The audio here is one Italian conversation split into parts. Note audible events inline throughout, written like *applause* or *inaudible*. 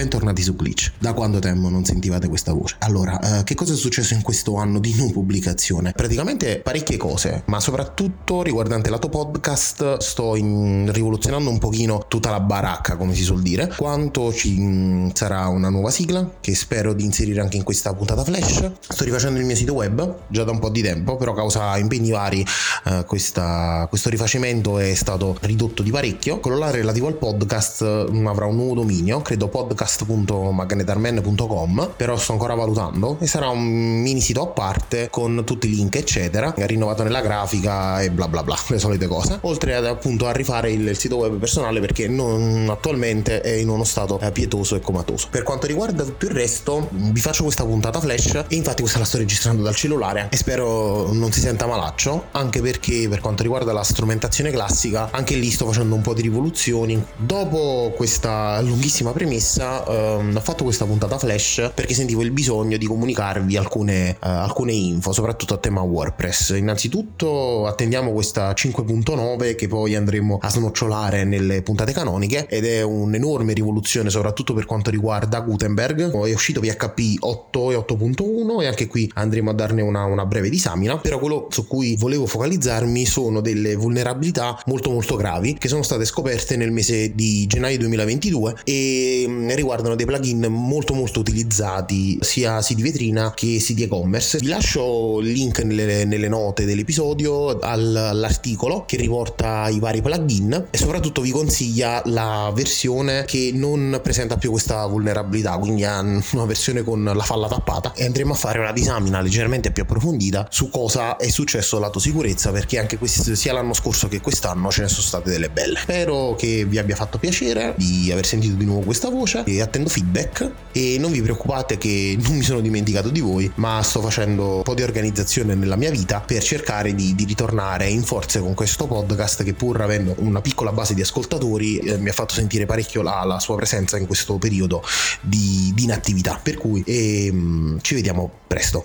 bentornati su Glitch. Da quanto tempo non sentivate questa voce? Allora, eh, che cosa è successo in questo anno di non pubblicazione? Praticamente parecchie cose, ma soprattutto riguardante lato podcast sto in, rivoluzionando un pochino tutta la baracca, come si suol dire. Quanto ci mm, sarà una nuova sigla che spero di inserire anche in questa puntata flash. Sto rifacendo il mio sito web già da un po' di tempo, però a causa impegni vari eh, questa, questo rifacimento è stato ridotto di parecchio. Quello là relativo al podcast mm, avrà un nuovo dominio, credo podcast.magnetarman.com, però sto ancora valutando e sarà un mini sito a parte con tutti i link eccetera, rinnovato nella grafica e bla bla bla, *laughs* le solite cose, oltre ad appunto a rifare il, il sito web personale perché non, attualmente è in uno stato eh, pietoso e comatoso. Per quanto riguarda tutto il resto, vi faccio questa puntata flash e infatti questa la sto registrando dal cellulare e spero non si senta malaccio, anche perché per quanto riguarda la strumentazione classica, anche lì sto facendo un po' di rivoluzioni. Dopo questa lunghissima premessa ehm, ho fatto questa puntata flash perché sentivo il bisogno di comunicarvi alcune, eh, alcune info, soprattutto a tema WordPress. Innanzitutto attendiamo questa 5.9 che poi andremo a snocciolare nelle puntate canoniche ed è un'enorme rivoluzione soprattutto per quanto riguarda Gutenberg. È uscito PHP 8 e 8.1 e anche qui andremo a darne una, una breve disamina, però quello su cui volevo focalizzarmi sono delle vulnerabilità molto molto gravi che sono state scoperte nel mese di gennaio 2022 e mm, riguardano dei plugin molto molto utilizzati sia siti vetrina che siti e-commerce. Vi lascio il link nelle, nelle note dell'episodio all'articolo che riporta i vari plugin e soprattutto vi consiglia la versione che non presenta più questa vulnerabilità, quindi ha una versione con la falla tappata e andremo a fare una disamina leggermente più approfondita su cosa è successo lato sicurezza perché anche questo, sia l'anno scorso che quest'anno ce ne sono state delle belle. Spero che vi abbia fatto piacere di aver sentito di nuovo questa voce e attendo feedback. E non vi preoccupate che non mi sono dimenticato di voi ma sto facendo un po' di organizzazione nella mia vita per cercare di, di ritornare in forze con questo podcast che pur avendo una piccola base di ascoltatori eh, mi ha fatto sentire parecchio la, la, sua presenza in questo periodo di, di inattività. Per cui ehm, ci vediamo presto.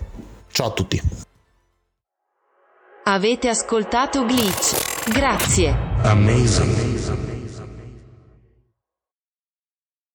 Ciao a tutti. Avete ascoltato Glitch. Grazie. Amazing